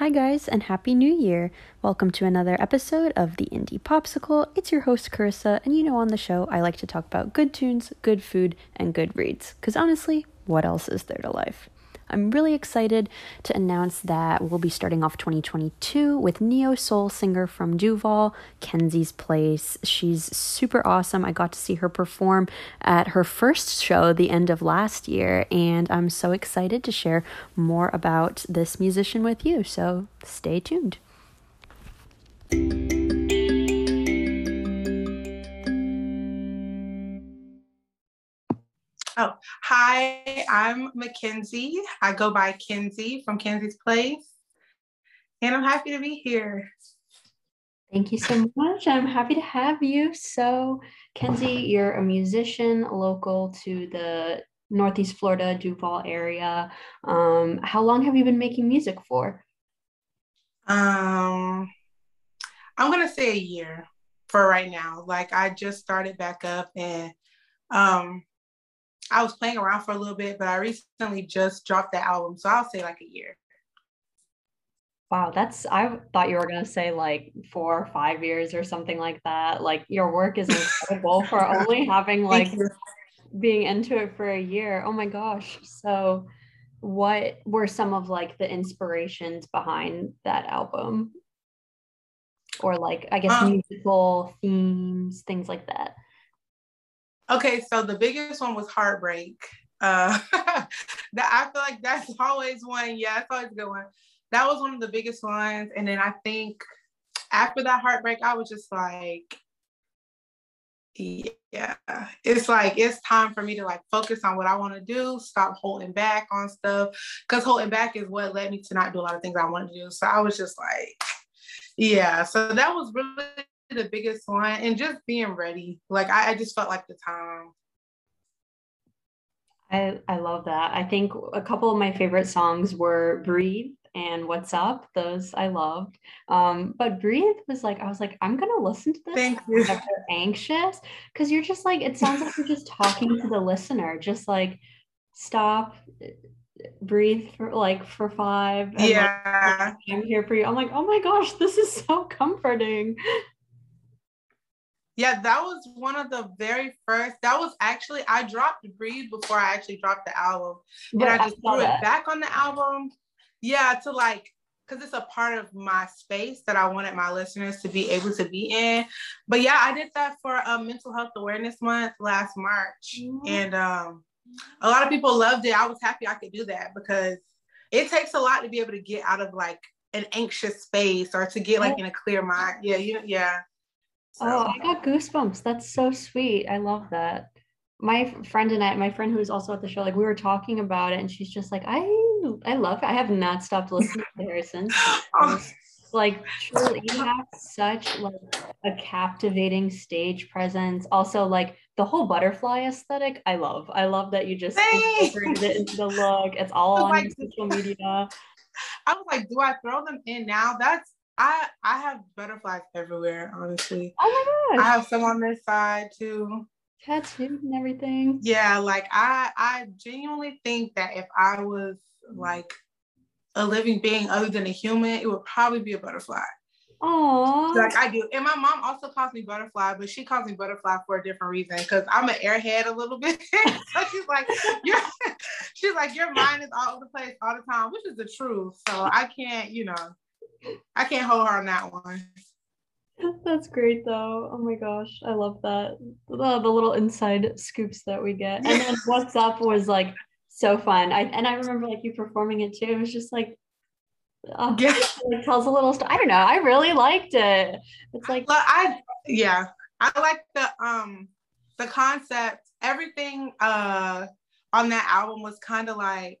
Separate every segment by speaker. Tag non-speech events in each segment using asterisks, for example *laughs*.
Speaker 1: Hi, guys, and Happy New Year! Welcome to another episode of the Indie Popsicle. It's your host, Carissa, and you know on the show I like to talk about good tunes, good food, and good reads. Because honestly, what else is there to life? I'm really excited to announce that we'll be starting off 2022 with neo soul singer from Duval, Kenzie's Place. She's super awesome. I got to see her perform at her first show the end of last year, and I'm so excited to share more about this musician with you. So stay tuned.
Speaker 2: Oh, hi, I'm Mackenzie. I go by Kenzie from Kenzie's Place, and I'm happy to be here.
Speaker 1: Thank you so much. I'm happy to have you. So, Kenzie, you're a musician local to the Northeast Florida, Duval area. Um, how long have you been making music for?
Speaker 2: Um, I'm gonna say a year for right now. Like I just started back up, and um, I was playing around for a little bit, but I recently just dropped the album. So I'll say like a year.
Speaker 1: Wow, that's I thought you were gonna say like four or five years or something like that. Like your work is incredible *laughs* for only having like being into it for a year. Oh my gosh. So what were some of like the inspirations behind that album? Or like I guess um, musical themes, things like that.
Speaker 2: Okay, so the biggest one was heartbreak. Uh, *laughs* that I feel like that's *laughs* always one. Yeah, that's always a good one. That was one of the biggest ones. And then I think after that heartbreak, I was just like, yeah, it's like it's time for me to like focus on what I want to do, stop holding back on stuff. Cause holding back is what led me to not do a lot of things I want to do. So I was just like, yeah. So that was really the biggest one and just being ready. Like I, I just felt like the time.
Speaker 1: I, I love that. I think a couple of my favorite songs were Breathe and What's Up. Those I loved. Um, but Breathe was like, I was like, I'm gonna listen to this.
Speaker 2: Thank you.
Speaker 1: Anxious. Cause you're just like, it sounds like you're just talking to the listener, just like stop, breathe for like for five.
Speaker 2: yeah.
Speaker 1: Like, I'm here for you. I'm like, oh my gosh, this is so comforting.
Speaker 2: Yeah, that was one of the very first. That was actually I dropped Breathe before I actually dropped the album, and I just I threw that. it back on the album. Yeah, to like because it's a part of my space that I wanted my listeners to be able to be in. But yeah, I did that for a um, Mental Health Awareness Month last March, mm-hmm. and um, a lot of people loved it. I was happy I could do that because it takes a lot to be able to get out of like an anxious space or to get like in a clear mind. Yeah, you yeah.
Speaker 1: So. Oh, I got goosebumps. That's so sweet. I love that. My friend and I, my friend who's also at the show, like we were talking about it, and she's just like, I, I love it. I have not stopped listening to her since. oh. *laughs* Like, truly, you have such like a captivating stage presence. Also, like the whole butterfly aesthetic, I love. I love that you just incorporated it into the look. It's all *laughs* oh on like, social media.
Speaker 2: I was like, do I throw them in now? That's I I have butterflies everywhere, honestly.
Speaker 1: Oh
Speaker 2: my gosh. I have some on this side too.
Speaker 1: Tattooed and everything.
Speaker 2: Yeah, like I I genuinely think that if I was like a living being other than a human, it would probably be a butterfly.
Speaker 1: Oh,
Speaker 2: like I do. And my mom also calls me butterfly, but she calls me butterfly for a different reason because I'm an airhead a little bit. *laughs* so she's like, *laughs* she's like, your mind is all over the place all the time, which is the truth. So I can't, you know, I can't hold her on that one. *laughs*
Speaker 1: That's great though. Oh my gosh, I love that. The, the little inside scoops that we get. And then *laughs* what's up was like so fun. I and I remember like you performing it too. It was just like uh, *laughs* yeah. it tells a little story. I don't know. I really liked it. It's like well,
Speaker 2: I yeah. I like the um the concept. Everything uh on that album was kind of like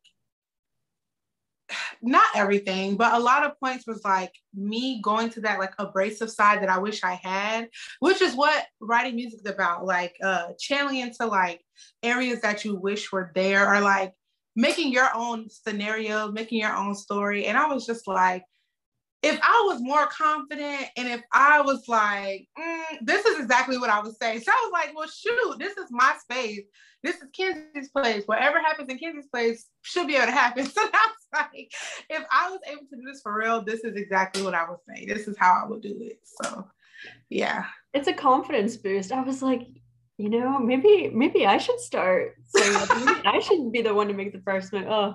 Speaker 2: not everything, but a lot of points was like me going to that like abrasive side that I wish I had, which is what writing music is about, like uh channeling into like areas that you wish were there or like making your own scenario, making your own story. And I was just like, if I was more confident and if I was like, mm, this is exactly what I would say. So I was like, well, shoot, this is my space. This is Kenzie's place. Whatever happens in Kenzie's place should be able to happen. *laughs* So that's like, if I was able to do this for real, this is exactly what I would say. This is how I would do it. So yeah.
Speaker 1: It's a confidence boost. I was like, you know, maybe maybe I should start. So I should be the one to make the first move. Oh,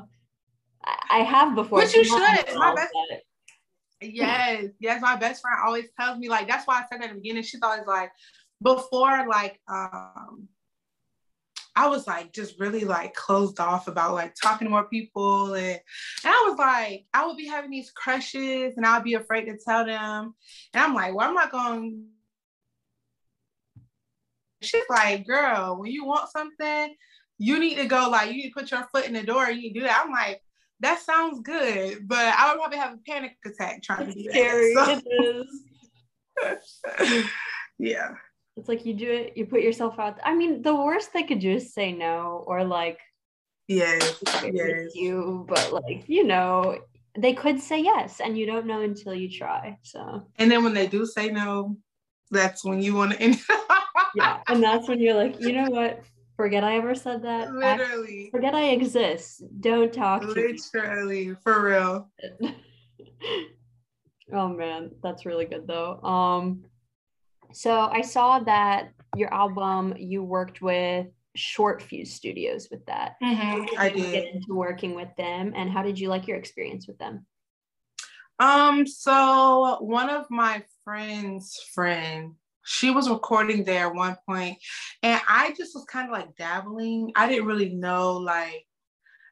Speaker 1: I have before.
Speaker 2: But you should. My best, yes, yes. My best friend always tells me like that's why I said that in the beginning. She's always like, before like um I was like just really like closed off about like talking to more people and, and I was like I would be having these crushes and I'd be afraid to tell them and I'm like well I'm not going she's like, girl, when you want something, you need to go like you need to put your foot in the door. You can do that. I'm like, that sounds good, but I would probably have a panic attack trying it's to do scary. that. So. It is. *laughs* yeah.
Speaker 1: It's like you do it, you put yourself out. I mean, the worst they could do is say no or like,
Speaker 2: yes, yes.
Speaker 1: you, but like you know, they could say yes, and you don't know until you try. So.
Speaker 2: And then when they do say no, that's when you want to end *laughs*
Speaker 1: yeah and that's when you're like you know what forget i ever said that.
Speaker 2: Literally.
Speaker 1: forget i exist. Don't talk to me.
Speaker 2: literally for real. *laughs*
Speaker 1: Oh man that's really good though. Um so i saw that your album you worked with short fuse studios with that.
Speaker 2: Mm-hmm, i did
Speaker 1: get into working with them and how did you like your experience with them?
Speaker 2: Um so one of my friends friend she was recording there at one point and i just was kind of like dabbling i didn't really know like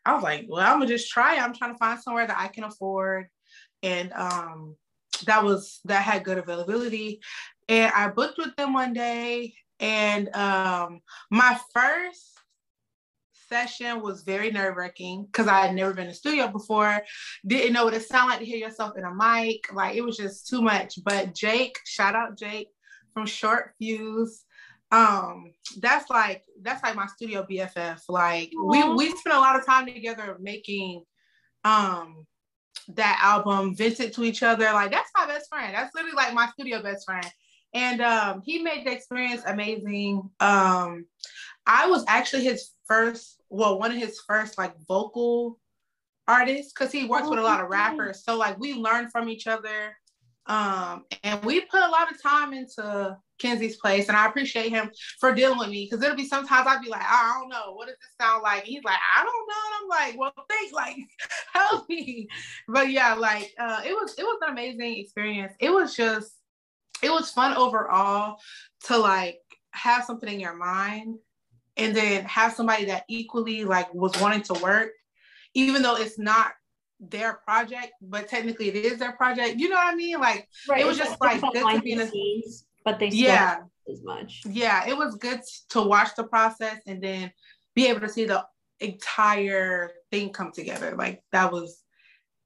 Speaker 2: i was like well i'm gonna just try it. i'm trying to find somewhere that i can afford and um that was that had good availability and i booked with them one day and um my first session was very nerve-wracking because I had never been in the studio before, didn't know what it sounded like to hear yourself in a mic. Like it was just too much. But Jake, shout out Jake, from Short Fuse. Um, that's like that's like my studio BFF. Like Aww. we we spent a lot of time together making um that album, Vincent to each other. Like that's my best friend. That's literally like my studio best friend. And um, he made the experience amazing. Um, I was actually his first, well, one of his first like vocal artists because he works oh, with a lot of rappers. So like we learned from each other. Um, and we put a lot of time into Kenzie's place, and I appreciate him for dealing with me because it'll be sometimes I'd be like, I don't know, what does this sound like? he's like, I don't know, and I'm like, well, thanks, like, *laughs* help me. But yeah, like, uh, it was it was an amazing experience. It was just, it was fun overall to like have something in your mind, and then have somebody that equally like was wanting to work, even though it's not their project, but technically it is their project. You know what I mean? Like right. it was just like good to be in a
Speaker 1: scenes, but they yeah as much.
Speaker 2: Yeah, it was good to watch the process and then be able to see the entire thing come together. Like that was,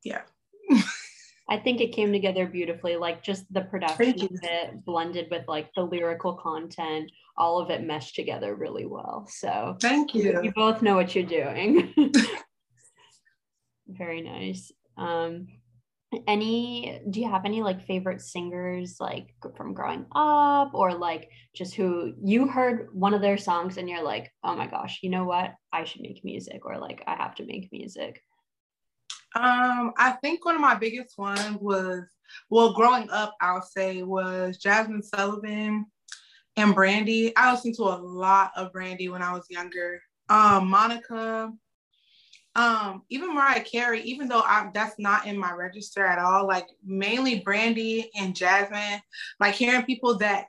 Speaker 2: yeah. *laughs*
Speaker 1: I think it came together beautifully, like just the production of it blended with like the lyrical content, all of it meshed together really well. So
Speaker 2: thank you.
Speaker 1: You both know what you're doing. *laughs* Very nice. Um, any do you have any like favorite singers like from growing up or like just who you heard one of their songs and you're like oh my gosh you know what? I should make music or like i have to make music
Speaker 2: um i think one of my biggest ones was well growing up i'll say was jazmine sullivan and brandy i listened to a lot of brandy when i was younger. Um monica um, even Mariah Carey, even though I'm that's not in my register at all, like mainly Brandy and Jazmine, like hearing people that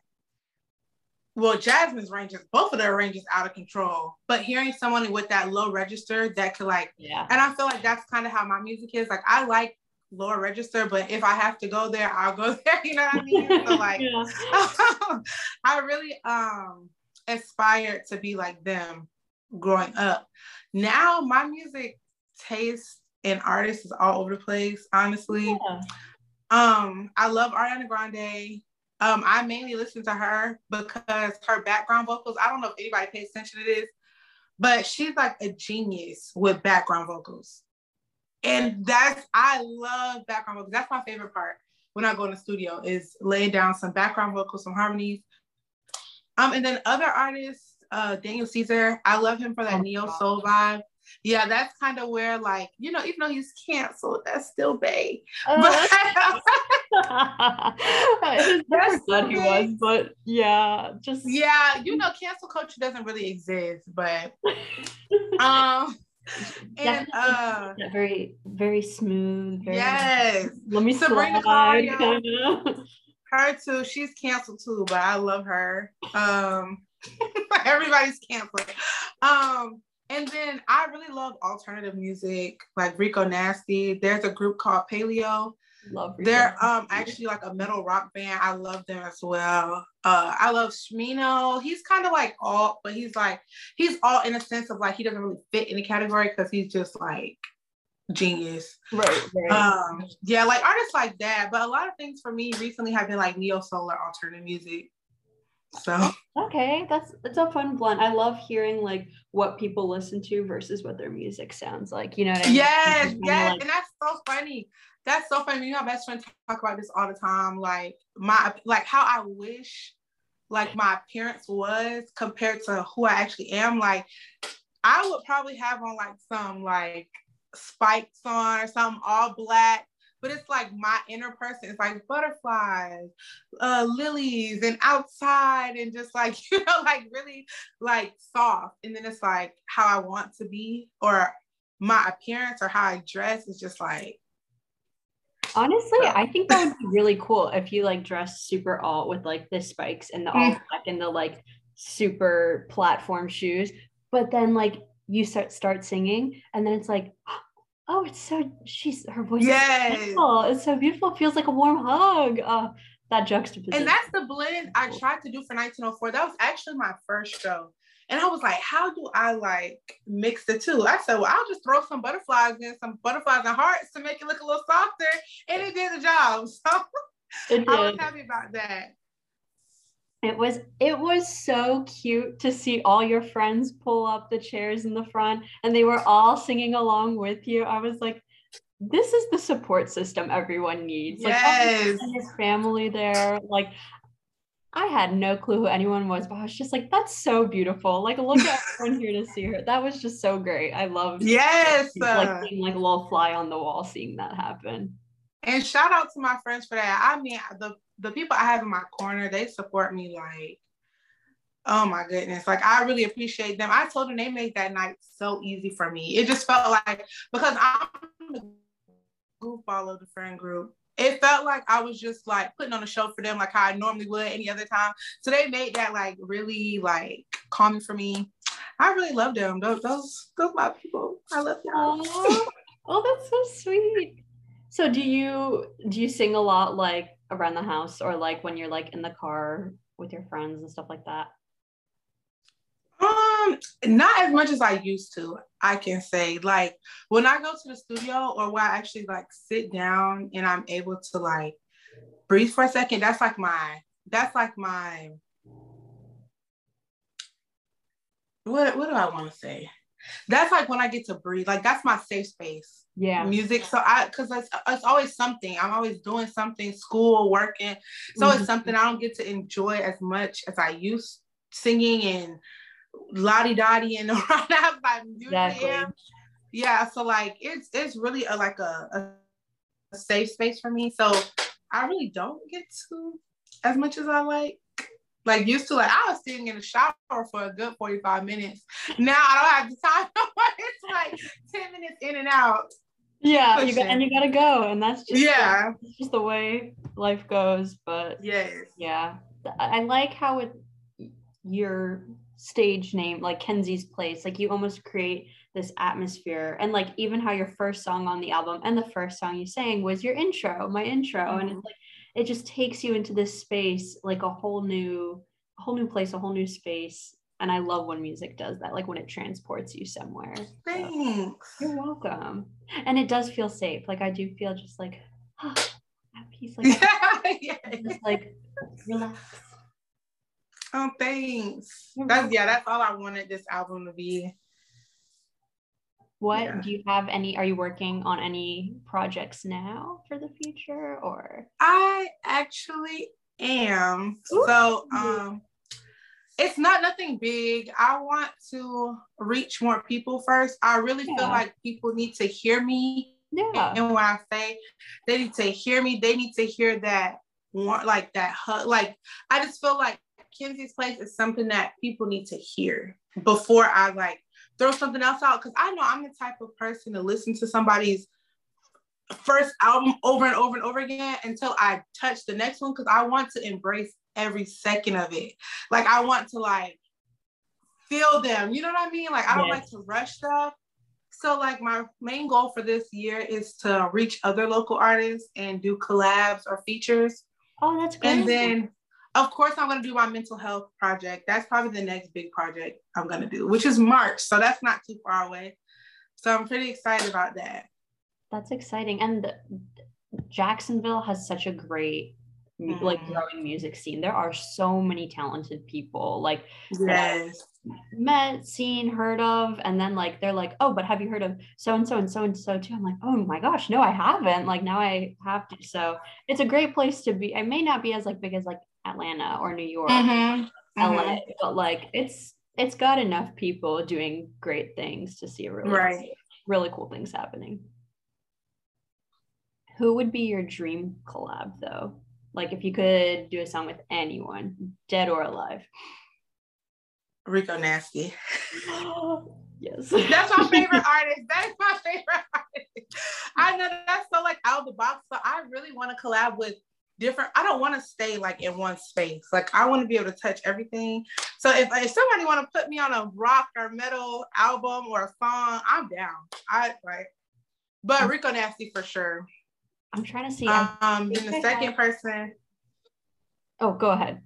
Speaker 2: well, Jazmine's ranges, both of their ranges out of control. But hearing someone with that low register that could like,
Speaker 1: yeah.
Speaker 2: And I feel like that's kind of how my music is. Like I like lower register, but if I have to go there, I'll go *laughs* there. You know what I mean? So *laughs* like, *laughs* I really um aspired to be like them growing up. Now my music taste and artists is all over the place, honestly. Yeah. Um, I love Ariana Grande. Um, I mainly listen to her because her background vocals, I don't know if anybody pays attention to this, but she's like a genius with background vocals. And that's I love background vocals. That's my favorite part. when I go in the studio is laying down some background vocals, some harmonies. Um, and then other artists, uh, Daniel Caesar, I love him for that oh, neo soul vibe. Yeah, that's kind of where like, you know, even though he's canceled, that's still Bay. Uh, but
Speaker 1: that's *laughs* *laughs* that he was, but yeah, just
Speaker 2: yeah, you know, cancel culture doesn't really exist, but *laughs* um and uh
Speaker 1: very very smooth very
Speaker 2: yes.
Speaker 1: Let me Sabrina
Speaker 2: slide, her too. She's canceled too but i love her. Um *laughs* everybody's canceled um and then I really love alternative music, like Rico Nasty. There's a group called Paleo. Love Rico. They're um actually like a metal rock band. I love them as well. Uh I love Smino. He's kind of like all, but he's like he's all in a sense of like he doesn't really fit in the category because he's just like genius.
Speaker 1: Right, right.
Speaker 2: Um yeah, like artists like that. But a lot of things for me recently have been like neo solar alternative music. So
Speaker 1: okay, that's it's a fun blend. I love hearing like what people listen to versus what their music sounds like. You know what I
Speaker 2: mean? Yes, yes, like, and that's so funny. That's so funny. Me and my best friend talk about this all the time. Like my like how I wish like my appearance was compared to who I actually am. Like I would probably have on like some like spikes on or something all black but it's like my inner person. It's like butterflies, uh, lilies, and outside, and just like *laughs* you know, like really like soft. And then it's like how I want to be, or my appearance, or how I dress is just like.
Speaker 1: Honestly, I think that would be really cool if you like dress super alt with like the spikes and the all mm. black and the like super platform shoes, but then like you start start singing, and then it's like oh, it's so she's her voice yes. is beautiful. It's so beautiful. It feels like a warm hug. Uh, that juxtaposition.
Speaker 2: And that's the blend I tried to do for 1904. That was actually my first show. And I was like, how do I like mix the two? I said, well, I'll just throw some butterflies in, some butterflies and hearts to make it look a little softer. And it did the job. *laughs* So I was happy about that.
Speaker 1: It was it was so cute to see all your friends pull up the chairs in the front and they were all singing along with you. I was like, this is the support system everyone needs.
Speaker 2: Yes.
Speaker 1: Like his family there. Like I had no clue who anyone was, but I was just like, that's so beautiful. Like, look at *laughs* everyone here to see her. That was just so great. I loved
Speaker 2: yes,
Speaker 1: like uh, being like a little fly on the wall seeing that happen.
Speaker 2: And shout out to my friends for that. I mean, the the people I have in my corner, they support me like, oh my goodness. Like I really appreciate them. I told them they made that night so easy for me. It just felt like because I'm the goofball of the friend group. It felt like I was just like putting on a show for them like how I normally would any other time. So they made that like really like calming for me. I really love them. Those those those my people. I love them.
Speaker 1: oh, that's so sweet. So do you do you sing a lot like around the house or like when you're like in the car with your friends and stuff like that?
Speaker 2: Um, not as much as I used to, I can say. Like when I go to the studio or when I actually like sit down and I'm able to like breathe for a second, that's like my that's like my what what do I want to say? That's like when I get to breathe. Like that's my safe space.
Speaker 1: Yeah.
Speaker 2: Music. So i because it's, it's always something. I'm always doing something school working. So mm-hmm. it's something i don't get to enjoy as much as i used singing and lottie dottie and *laughs* around that by exactly. yeah so like it's it's really a, like a, a safe space for me. So i really don't get to as much as i like like used to like I was sitting in the shower for a good 45 minutes. Now I don't have the time. *laughs* it's like 10 minutes in and out
Speaker 1: yeah you got and you gotta go and that's just
Speaker 2: yeah
Speaker 1: that's just the way life goes but
Speaker 2: yes
Speaker 1: yeah i like how it your stage name like kenzie's place like you almost create this atmosphere and like even how your first song on the album and the first song you sang was your intro my intro mm-hmm. and it's like it just takes you into this space like a whole new a whole new place a whole new space and I love when music does that, like when it transports you somewhere.
Speaker 2: Thanks.
Speaker 1: So, you're welcome. And it does feel safe. Like I do feel just like *gasps* oh, at peace. Like *laughs* yeah, just like relax.
Speaker 2: Oh, thanks. That's yeah, that's all I wanted this album to be.
Speaker 1: What yeah. do you have any are you working on any projects now for the future or?
Speaker 2: I actually am. Ooh. so um it's not nothing big. I want to reach more people first. I really yeah. feel like people need to hear me yeah. and when i say. They need to hear me. They need to hear that one like that hug like i just feel like kenzie's place is something that people need to hear before i like throw something else out because I know I'm the type of person to listen to somebody's first album over and over and over again until I touch the next one because I want to embrace every second of it. Like I want to like feel them. You know what I mean? Like I don't yes. like to rush stuff. So like my main goal for this year is to reach other local artists and do collabs or features.
Speaker 1: Oh, that's great.
Speaker 2: And then of course, I'm going to do my mental health project. That's probably the next big project I'm going to do, which is March. So that's not too far away. So I'm pretty excited about that.
Speaker 1: That's exciting. And Jacksonville has such a great mm. like growing music scene. There are so many talented people like
Speaker 2: yes.
Speaker 1: met, seen, heard of, and then like they're like, oh, but have you heard of so and so and so and so too? I'm like, oh my gosh, no, I haven't. Like now I have to. So it's a great place to be. I may not be as like big as like Atlanta or New York, mm-hmm. LA, mm-hmm. but like it's it's got enough people doing great things to see really right. really cool things happening. Who would be your dream collab though? Like if you could do a song with anyone, dead or alive.
Speaker 2: Rico Nasty. *gasps*
Speaker 1: yes.
Speaker 2: That's my *laughs* favorite artist. That's my favorite *laughs* artist. I know that's so like out of the box. So I really want to collab with different. I don't want to stay like in one space. Like i want to be able to touch everything. So if, if somebody want to put me on a rock or metal album or a song i'm down. I like but rico nasty for sure.
Speaker 1: I'm trying to see.
Speaker 2: Um then the second person.
Speaker 1: Oh go ahead.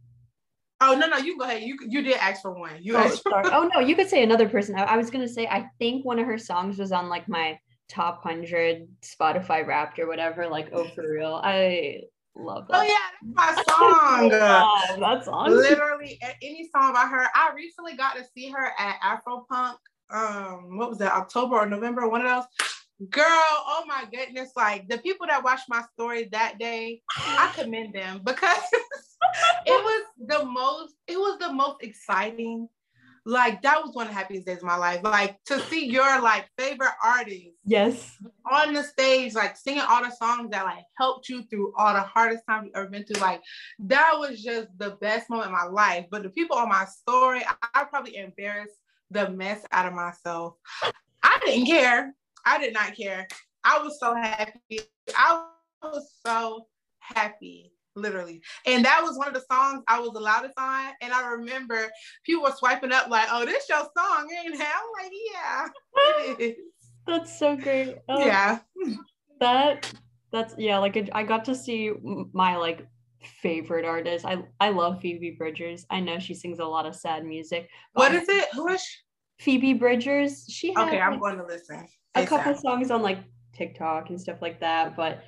Speaker 2: Oh no no you go ahead. You you did ask for one. You
Speaker 1: oh, sorry. oh no you could say another person. I, I was gonna say I think one of her songs was on like my top hundred Spotify Wrapped or whatever like oh for real. I Love that.
Speaker 2: Oh yeah, that's my *laughs* song.
Speaker 1: Love that song.
Speaker 2: Literally any song by her. I recently got to see her at Afropunk. Um, what was that? October or November? One of those. Girl, oh my goodness! Like the people that watched my story that day, I *gasps* commend them because *laughs* it was the most. It was the most exciting like that was one of the happiest days of my life. Like to see your like favorite artist,
Speaker 1: yes,
Speaker 2: on the stage, like singing all the songs that like helped you through all the hardest times you ever been through. Like that was just the best moment of my life. But the people on my story, I, I probably embarrassed the mess out of myself. I didn't care. I did not care. I was so happy. I was so happy literally. And that was one of the songs I was the loudest on. And I remember people were swiping up like, "Oh, this your song, ain't it?" I'm like, "Yeah, it is." *laughs*
Speaker 1: That's so great.
Speaker 2: Oh, yeah.
Speaker 1: That that's yeah. Like I got to see my like favorite artist. I I love Phoebe Bridgers. I know she sings a lot of sad music.
Speaker 2: What is it? Who is she?
Speaker 1: Phoebe Bridgers. She
Speaker 2: had, okay. I'm going to listen.
Speaker 1: A couple songs on like TikTok and stuff like that, but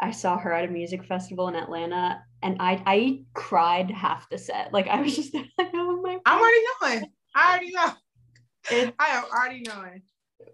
Speaker 1: I saw her at a music festival in Atlanta and I I cried half the set. Like I was just *laughs* like, oh my God.
Speaker 2: I'm already knowing. I already know. It, I am already knowing.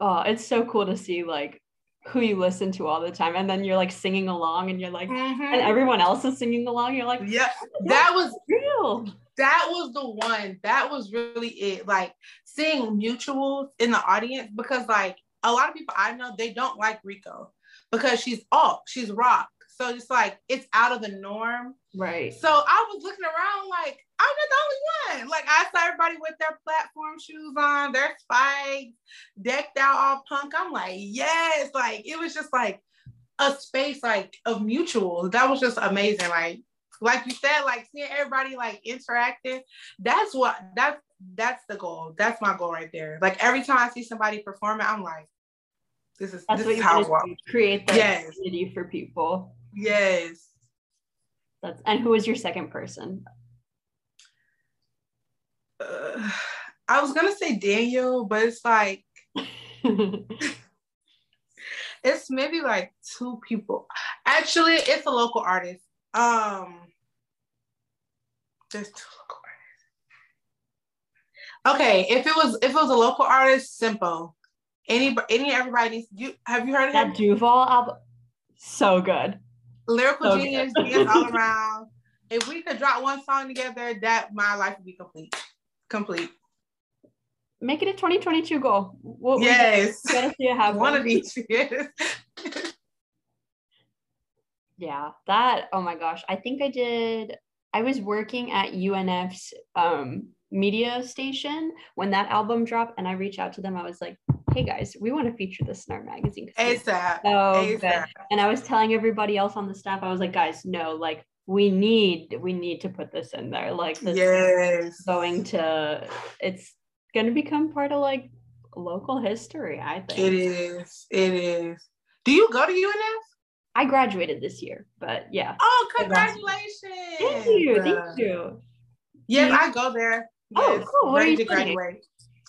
Speaker 1: Oh, it's so cool to see like who you listen to all the time and then you're like singing along and you're like mm-hmm. and everyone else is singing along you're like
Speaker 2: yeah that was
Speaker 1: real
Speaker 2: that was the one that was really it like seeing mutuals in the audience because like a lot of people i know they don't like rico because she's off, she's rock. So it's like it's out of the norm.
Speaker 1: Right.
Speaker 2: So I was looking around like I'm not the only one. Like I saw everybody with their platform shoes on, their spikes, decked out all punk. I'm like, yes, like it was just like a space like of mutual. That was just amazing. Like, like you said, like seeing everybody like interacting. That's what that's that's the goal. That's my goal right there. Like every time I see somebody performing, I'm like, this is That's this is how
Speaker 1: I create the yes. community for people.
Speaker 2: Yes.
Speaker 1: That's and who was your second person?
Speaker 2: Uh, I was gonna say Daniel, but it's like *laughs* it's maybe like two people. Actually, it's a local artist. Um, there's two local artists. Okay, if it was if it was a local artist, Simple. Any any everybody needs you have you heard of
Speaker 1: that
Speaker 2: him?
Speaker 1: Duval album? So good.
Speaker 2: Lyrical
Speaker 1: So
Speaker 2: genius,
Speaker 1: good.
Speaker 2: genius all *laughs* around. If we could drop one song together, that my life would be complete. Complete.
Speaker 1: Make it a 2022 goal. What we
Speaker 2: Yes.
Speaker 1: gotta see it happen. *laughs*
Speaker 2: One of these years. *laughs*
Speaker 1: Yeah, that. Oh my gosh, I think I did. I was working at UNF's um, media station when that album dropped, and I reached out to them. I was like, "Hey guys, we want to feature this in our magazine.
Speaker 2: ASAP.
Speaker 1: so good."
Speaker 2: ASAP.
Speaker 1: And I was telling everybody else on the staff, I was like, "Guys, no, like we need, we need to put this in there. Like this is going to, it's going to become part of like local history. I think
Speaker 2: It is. It is. Do you go to UNF?
Speaker 1: I graduated this year, but yeah.
Speaker 2: Oh, congratulations.
Speaker 1: Thank you, thank you.
Speaker 2: Yes,
Speaker 1: You-
Speaker 2: I go there.
Speaker 1: Oh, cool. What are
Speaker 2: Ready
Speaker 1: you
Speaker 2: to graduate.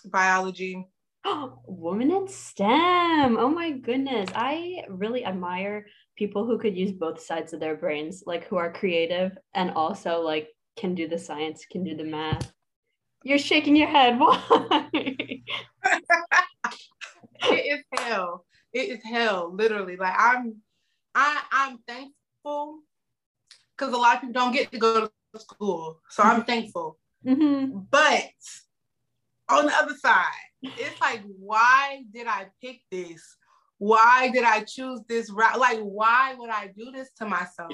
Speaker 2: Biology. *gasps*
Speaker 1: Woman in STEM. Oh my goodness. I really admire people who could use both sides of their brains, like who are creative and also like can do the science, can do the math. You're shaking your head. *laughs* Why? *laughs*
Speaker 2: it is hell. It is hell, literally. Like I'm I I'm thankful because a lot of people don't get to go to school. So I'm thankful.
Speaker 1: hmm
Speaker 2: But on the other side, it's like, why did I pick this? Why did I choose this route? Like, why would I do this to myself?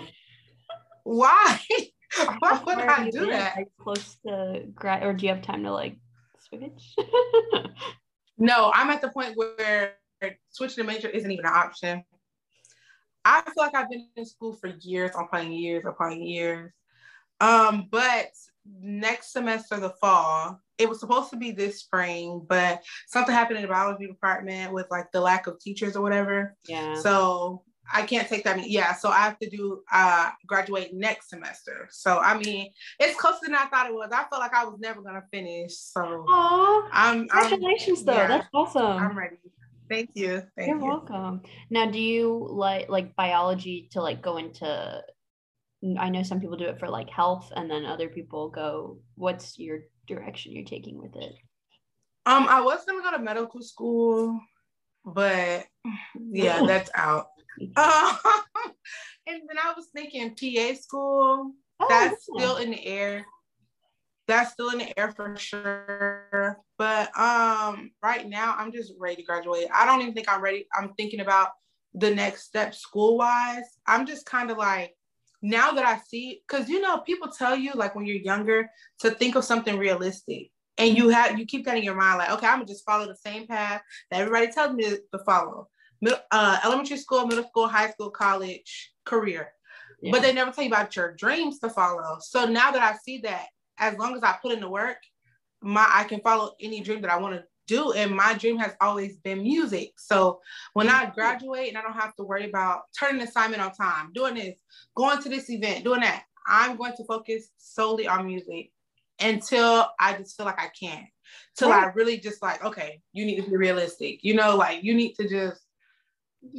Speaker 2: Why? *laughs* why would
Speaker 1: Where
Speaker 2: I do that?
Speaker 1: Like close to grad, or do you have time to like switch? *laughs*
Speaker 2: No, I'm at the point where switching the major isn't even an option. I feel like I've been in school for years upon years upon years. Um, but next semester, the fall, it was supposed to be this spring, but something happened in the biology department with like the lack of teachers or whatever.
Speaker 1: yeah.
Speaker 2: So I can't take that. Yeah, so I have to do uh graduate next semester. So I mean, it's closer than I thought it was. I felt like I was never gonna finish. So
Speaker 1: Aw,
Speaker 2: I'm, I'm
Speaker 1: congratulations though.
Speaker 2: yeah,
Speaker 1: That's awesome.
Speaker 2: I'm ready. Thank you. Thank
Speaker 1: You're
Speaker 2: you.
Speaker 1: welcome. Now, do you like like biology to like go into? I know some people do it for like health, and then other people go. What's your direction you're taking with it?
Speaker 2: Um, I was gonna go to medical school, but yeah, *laughs* that's out. *laughs* Um, *laughs* and then I was thinking PA school.
Speaker 1: Oh,
Speaker 2: That's
Speaker 1: yeah.
Speaker 2: still in the air. That's still in the air for sure. But um, right now I'm just ready to graduate. I don't even think I'm ready. I'm thinking about the next step school wise. I'm just kind of like now that I see, because you know, people tell you like when you're younger to think of something realistic. And you have you keep that in your mind, like, okay, I'm gonna just follow the same path that everybody tells me to, follow. Mid- uh, elementary school, middle school, high school, college, career
Speaker 1: Yeah.
Speaker 2: but they never tell you about your dreams to follow. So now that I see that, as long as I put in the work, my I can follow any dream that I want to do. And my dream has always been music. So when I graduate and I don't have to worry about turning assignment on time, doing this, going to this event, doing that, I'm going to focus solely on music until I just feel like I can't. Till I really just like, okay, you need to be realistic. You know, like you need to just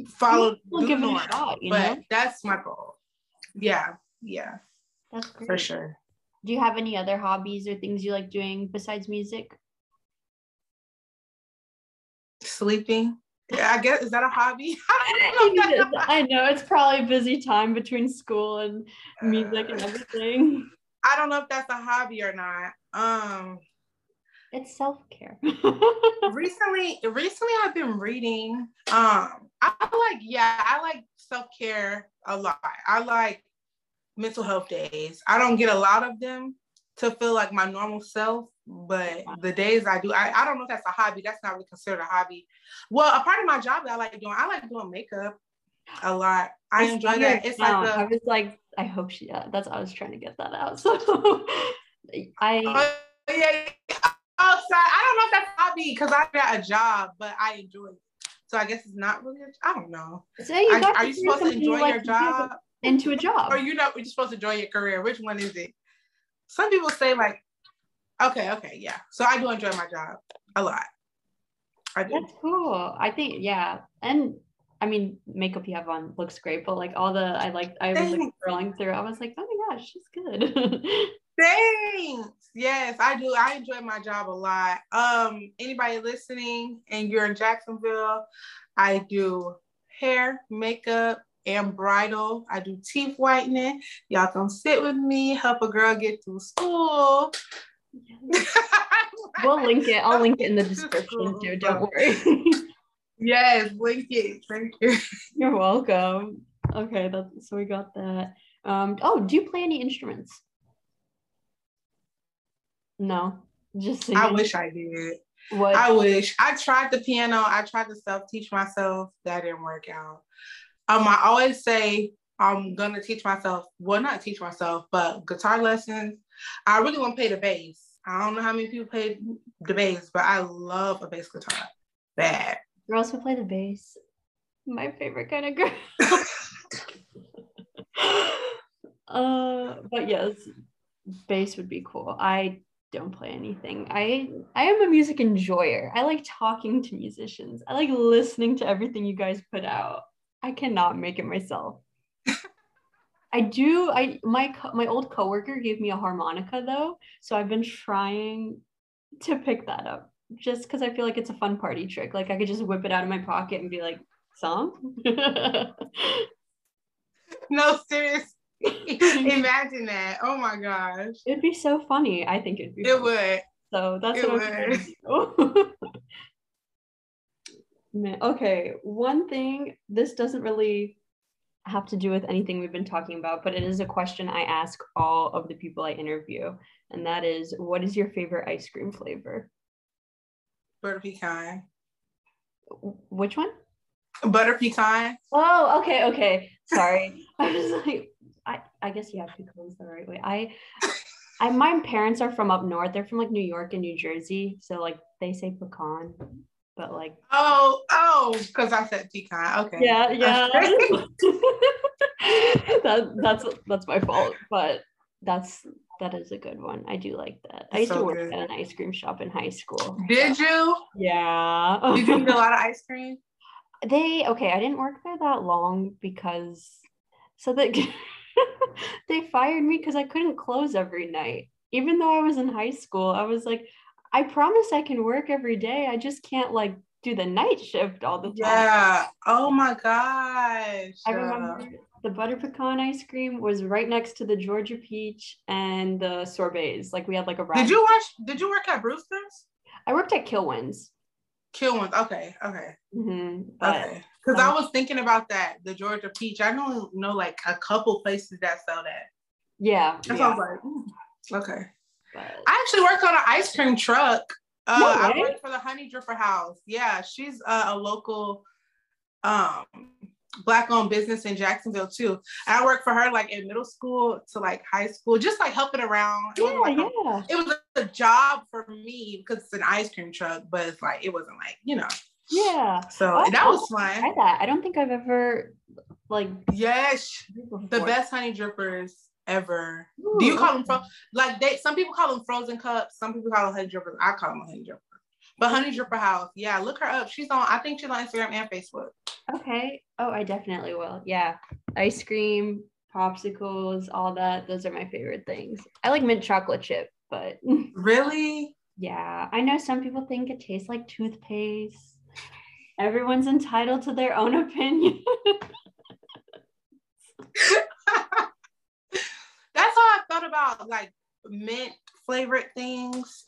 Speaker 2: follow
Speaker 1: We'll give it a shot, you
Speaker 2: but
Speaker 1: know?
Speaker 2: that's my goal. Yeah, yeah,
Speaker 1: That's great.
Speaker 2: for sure.
Speaker 1: Do you have any other hobbies or things you like doing besides music?
Speaker 2: Sleeping. Yeah, I guess is that a hobby? *laughs* I *laughs* know.
Speaker 1: I know it's probably a busy time between school and music and everything.
Speaker 2: I don't know if that's a hobby or not. Um,
Speaker 1: It's self care. *laughs*
Speaker 2: recently, recently I've been reading. Um, I like, yeah, I like self care a lot. I like mental health days. I don't get a lot of them to feel like my normal self, but the days I do, I, I don't know if that's a hobby. That's not really considered a hobby. Well, a part of my job that I like doing, I like doing makeup a lot. I enjoy
Speaker 1: saw
Speaker 2: that. It's like a,
Speaker 1: I was like, I hope she. Yeah, that's I was trying to get that out. So *laughs* I
Speaker 2: Oh, yeah. Oh, sorry. I don't know if that's a hobby because I got a job, but I enjoy it. So I guess it's not really. A, I don't know.
Speaker 1: so you
Speaker 2: Are, are you supposed to enjoy
Speaker 1: like
Speaker 2: your job,
Speaker 1: into a job.
Speaker 2: or you know you're supposed to enjoy your career? Which one is it? Some people say like, okay, okay, yeah. So I do enjoy my job a lot. I do.
Speaker 1: That's cool. I think yeah, and I mean makeup you have on looks great, but like all the I like I was like scrolling through. I was like, oh my gosh, she's good. *laughs*
Speaker 2: Thanks. yes, I do. I enjoy my job a lot. Um, anybody listening and you're in Jacksonville, I do hair, makeup, and bridal. I do teeth whitening. Y'all come sit with me, help a girl get through school. *laughs*
Speaker 1: we'll link it. I'll link it in the description too. Don't worry. *laughs*
Speaker 2: yes, link it. Thank you.
Speaker 1: You're welcome. Okay, that's so we got that. Um, oh, do you play any instruments? No, just
Speaker 2: singing. I wish I did. What? I wish I tried the piano. I tried to self teach myself. That didn't work out. Um, I always say I'm gonna teach myself. Well, not teach myself, but guitar lessons. I really want to play the bass. I don't know how many people play the bass, but I love a bass guitar. Bad.
Speaker 1: Girls who play the bass, my favorite kind of girl. *laughs* *laughs* uh, but yes, bass would be cool. I don't play anything. I I am a music enjoyer. I like talking to musicians. I like listening to everything you guys put out. I cannot make it myself. I do. I my my old coworker gave me a harmonica though, so I've been trying to pick that up just because I feel like it's a fun party trick. Like I could just whip it out of my pocket and be like, "Song." *laughs*
Speaker 2: no, serious. *laughs* Imagine that. Oh my gosh.
Speaker 1: It'd be so funny. I think it'd be.
Speaker 2: It would.
Speaker 1: So that's it what I'm *laughs* Man, okay, one thing. This doesn't really have to do with anything we've been talking about, but it is a question I ask all of the people I interview, and that is, what is your favorite ice cream flavor?
Speaker 2: Butter pecan.
Speaker 1: Which one?
Speaker 2: Butter pecan.
Speaker 1: Oh, okay, okay. Sorry, *laughs* I was like, I, I guess you have to close the right way. I, I, my parents are from up north. They're from like New York and New Jersey, so like they say pecan, but like.
Speaker 2: Oh, oh, because I said pecan. Okay.
Speaker 1: Yeah, *laughs* yeah. *laughs* that that's that's my fault, but that's that is a good one. I do like that. I used so to work good. at an ice cream shop in high school.
Speaker 2: Did you?
Speaker 1: Yeah.
Speaker 2: Did you *laughs* eat a lot of ice cream?
Speaker 1: They okay. I didn't work there that long because so that they fired me because I couldn't close every night. Even though I was in high school, I was like, I promise I can work every day. I just can't like do the night shift all the time.
Speaker 2: Yeah. Oh my gosh.
Speaker 1: I remember the butter pecan ice cream was right next to the Georgia peach and the sorbets. Like we had like a.
Speaker 2: Did you watch? Did you work at Brewster's?
Speaker 1: I worked at Kilwins.
Speaker 2: Kilwins. Okay. Okay.
Speaker 1: Mm-hmm,
Speaker 2: okay. Because um, I was thinking about that, the Georgia peach. I don't know like a couple places that sell that.
Speaker 1: Yeah.
Speaker 2: That's yeah. Was okay. But... I actually worked on an ice cream truck. Uh, no I worked for the Honey Dripper House. Yeah, she's uh, a local um black owned business in Jacksonville too. And I worked for her like in middle school to like high school, just like helping around.
Speaker 1: It yeah,
Speaker 2: like
Speaker 1: yeah.
Speaker 2: A, it was a job for me because it's an ice cream truck, but it's like it wasn't like, you know.
Speaker 1: Yeah.
Speaker 2: So oh, that was fun.
Speaker 1: Try that. I don't think I've ever like
Speaker 2: yes the best honey drippers ever. Ooh, Do you call them fro- like they some people call them frozen cups, some people call them honey drippers. I call them honey drippers. But Honey mm. Dripper House, yeah, look her up. She's on, I think she's on Instagram and Facebook.
Speaker 1: Okay. Oh, I definitely will. Yeah. Ice cream, popsicles, all that. Those are my favorite things. I like mint chocolate chip, but *laughs*
Speaker 2: really?
Speaker 1: Yeah. I know some people think it tastes like toothpaste. Everyone's entitled to their own opinion. *laughs*
Speaker 2: That's how I thought about like mint flavored things.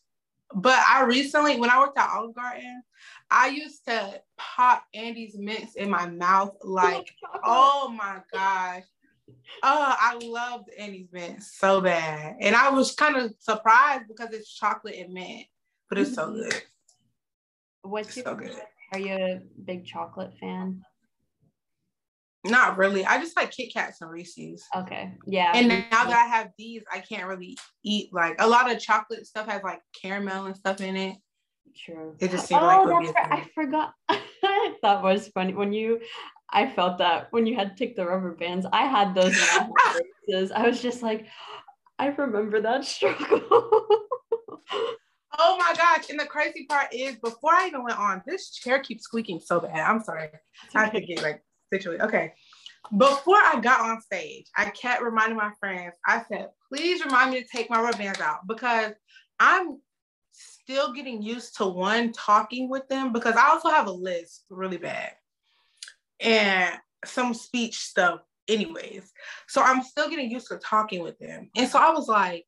Speaker 2: But I recently, when I worked at Olive Garden, I used to pop Andes mints in my mouth like, *laughs* oh my gosh. Oh, I loved Andes mint so bad. And I was kind of surprised because it's chocolate and mint, but it's so mm-hmm. good.
Speaker 1: What's your so good. Are you a big chocolate fan?
Speaker 2: Not really. I just like Kit Kats and Reese's.
Speaker 1: Okay. Yeah.
Speaker 2: And now that I have these, I can't really eat like a lot of chocolate stuff has like caramel and stuff in it.
Speaker 1: True.
Speaker 2: It just seemed oh, like
Speaker 1: that's right. I forgot. *laughs* that was funny when you. I felt that when you had to take the rubber bands. I had those. *laughs* I was just like, *gasps* I remember that *laughs* struggle.
Speaker 2: Oh my gosh. And the crazy part is before I even went on, this chair keeps squeaking so bad. I'm sorry. I to get like situated. Okay. before I got on stage, I kept reminding my friends, I said, please remind me to take my rubber bands out because I'm still getting used to one talking with them because I also have a list really bad and some speech stuff anyways. So I'm still getting used to talking with them. And so I was like,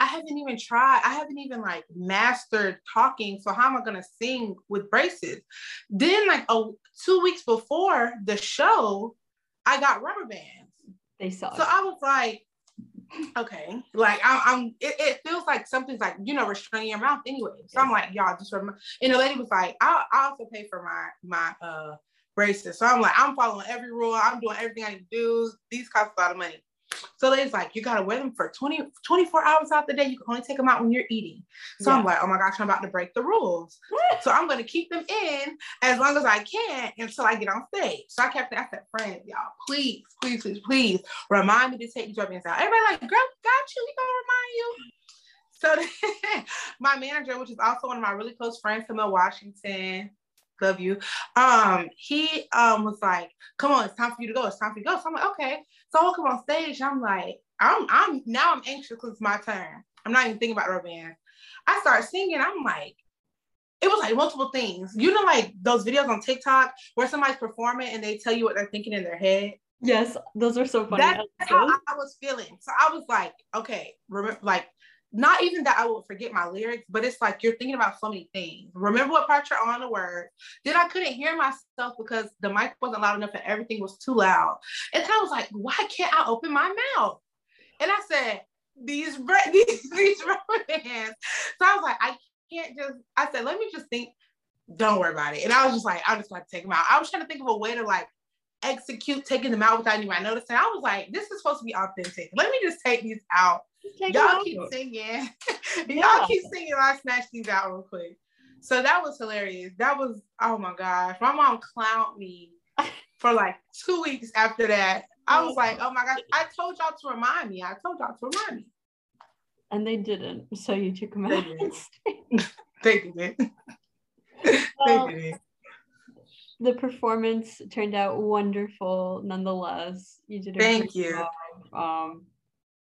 Speaker 2: I haven't even tried, I haven't even like mastered talking. So how am I gonna sing with braces? Then like oh two weeks before the show, I got rubber bands.
Speaker 1: They saw.
Speaker 2: So I was like, okay, like I, I'm. It, it, feels like something's like you know restraining your mouth anyway. So I'm like, y'all just remember. And the lady was like, I I also pay for my my uh braces. So I'm like, I'm following every rule. I'm doing everything I need to do. These cost a lot of money. So it's like, you got to wear them for 20, 24 hours out the day. You can only take them out when you're eating. So yeah. I'm like, oh my gosh, I'm about to break the rules. so I'm going to keep them in as long as I can until I get on stage. So I kept, I said, friends, y'all, please, please, please, please remind me to take these rubbings out. Everybody like, girl, got you. We going to remind you. So *laughs* my manager, which is also one of my really close friends, Camille Washington, love you. Um, he um was like, come on, it's time for you to go. It's time for you to go. So I'm like, okay. So I come on stage. I'm like, I'm I'm now I'm anxious because it's my turn. I'm not even thinking about rubber band. I start singing. I'm like, it was like multiple things. You know, like those videos on TikTok where somebody's performing and they tell you what they're thinking in their head.
Speaker 1: Yes, those are so funny.
Speaker 2: That's how I was feeling. So I was like, okay, remember, like not even that I will forget my lyrics, but it's like you're thinking about so many things. Remember what part you're on the word. Then I couldn't hear myself because the mic wasn't loud enough and everything was too loud. And I was like, why can't I open my mouth? And I said, these *laughs* these these bands. So I was like, I can't just. I said, let me just think. Don't worry about it. And I was just like, I'm just like to take them out. I was trying to think of a way to like execute taking them out without anybody noticing. I was like, this is supposed to be authentic. Let me just take these out y'all keep singing. *laughs* Yeah. y'all keep singing. I snatch these out real quick. So that was hilarious. That was oh my gosh. My mom clowned me *laughs* for like two weeks after that. I was like, oh my gosh, I told y'all to remind me. I told y'all to remind me.
Speaker 1: And they didn't. So you took them out. *laughs*
Speaker 2: They didn't.
Speaker 1: They didn't. The performance turned out wonderful nonetheless. You did a
Speaker 2: Thank you.
Speaker 1: Job. Um,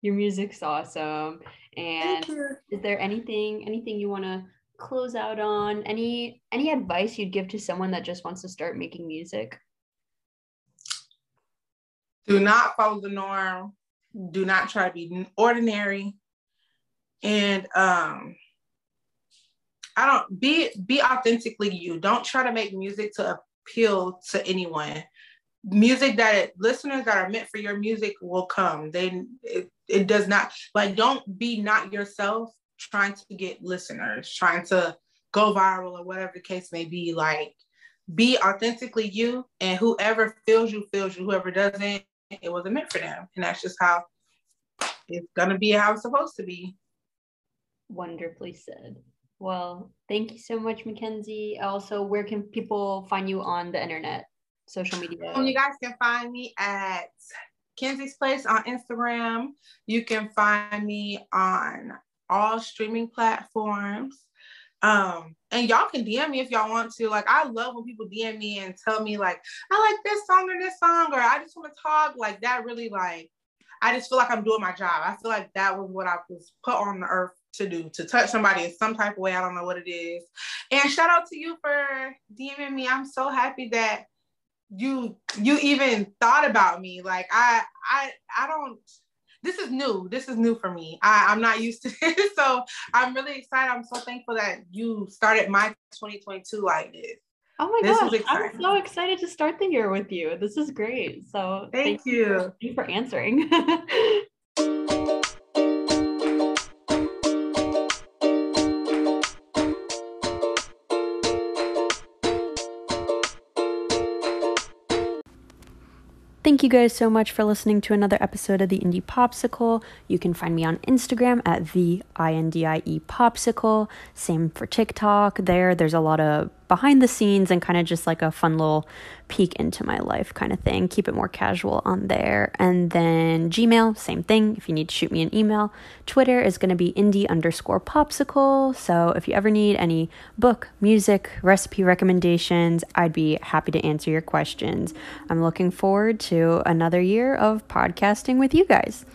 Speaker 1: your music's awesome. And is there anything anything you want to close out on? Any any advice you'd give to someone that just wants to start making music?
Speaker 2: Do not follow the norm. Do not try to be ordinary. And um I don't be be authentically you. Don't try to make music to appeal to anyone music that listeners that are meant for your music will come. They it, it does not like don't be not yourself trying to get listeners, trying to go viral or whatever the case may be. Like be authentically you, and whoever feels you feels you. Whoever doesn't, it wasn't meant for them, and that's just how it's gonna be how it's supposed to be.
Speaker 1: Wonderfully said. Well, thank you so much, Mackenzie. Also, where can people find you on the internet? social media?
Speaker 2: Um, you guys can find me at Kenzie's Place on Instagram. You can find me on all streaming platforms. Um, and y'all can DM me if y'all want to. Like, I love when people DM me and tell me, like, I like this song or this song, or I just want to talk. Like, that really, like, I just feel like I'm doing my job. I feel like that was what I was put on the earth to do, to touch somebody in some type of way. I don't know what it is. And shout out to you for DMing me. I'm so happy that you you even thought about me like i i i don't this is new this is new for me I, i'm not used to *laughs* this. so i'm really excited i'm so thankful that you started my 2022 like this
Speaker 1: oh my this gosh i'm so excited to start the year with you this is great so
Speaker 2: thank, thank you. you.
Speaker 1: thank you for answering *laughs* Thank you guys so much for listening to another episode of the Indie Popsicle. You can find me on Instagram at the INDIE Popsicle. Same for TikTok. There, there's a lot of behind the scenes and kind of just like a fun little peek into my life kind of thing. Keep it more casual on there. And then Gmail, same thing. If you need to shoot me an email, Twitter is going to be indie underscore popsicle. So if you ever need any book, music, recipe recommendations, I'd be happy to answer your questions. I'm looking forward to another year of podcasting with you guys.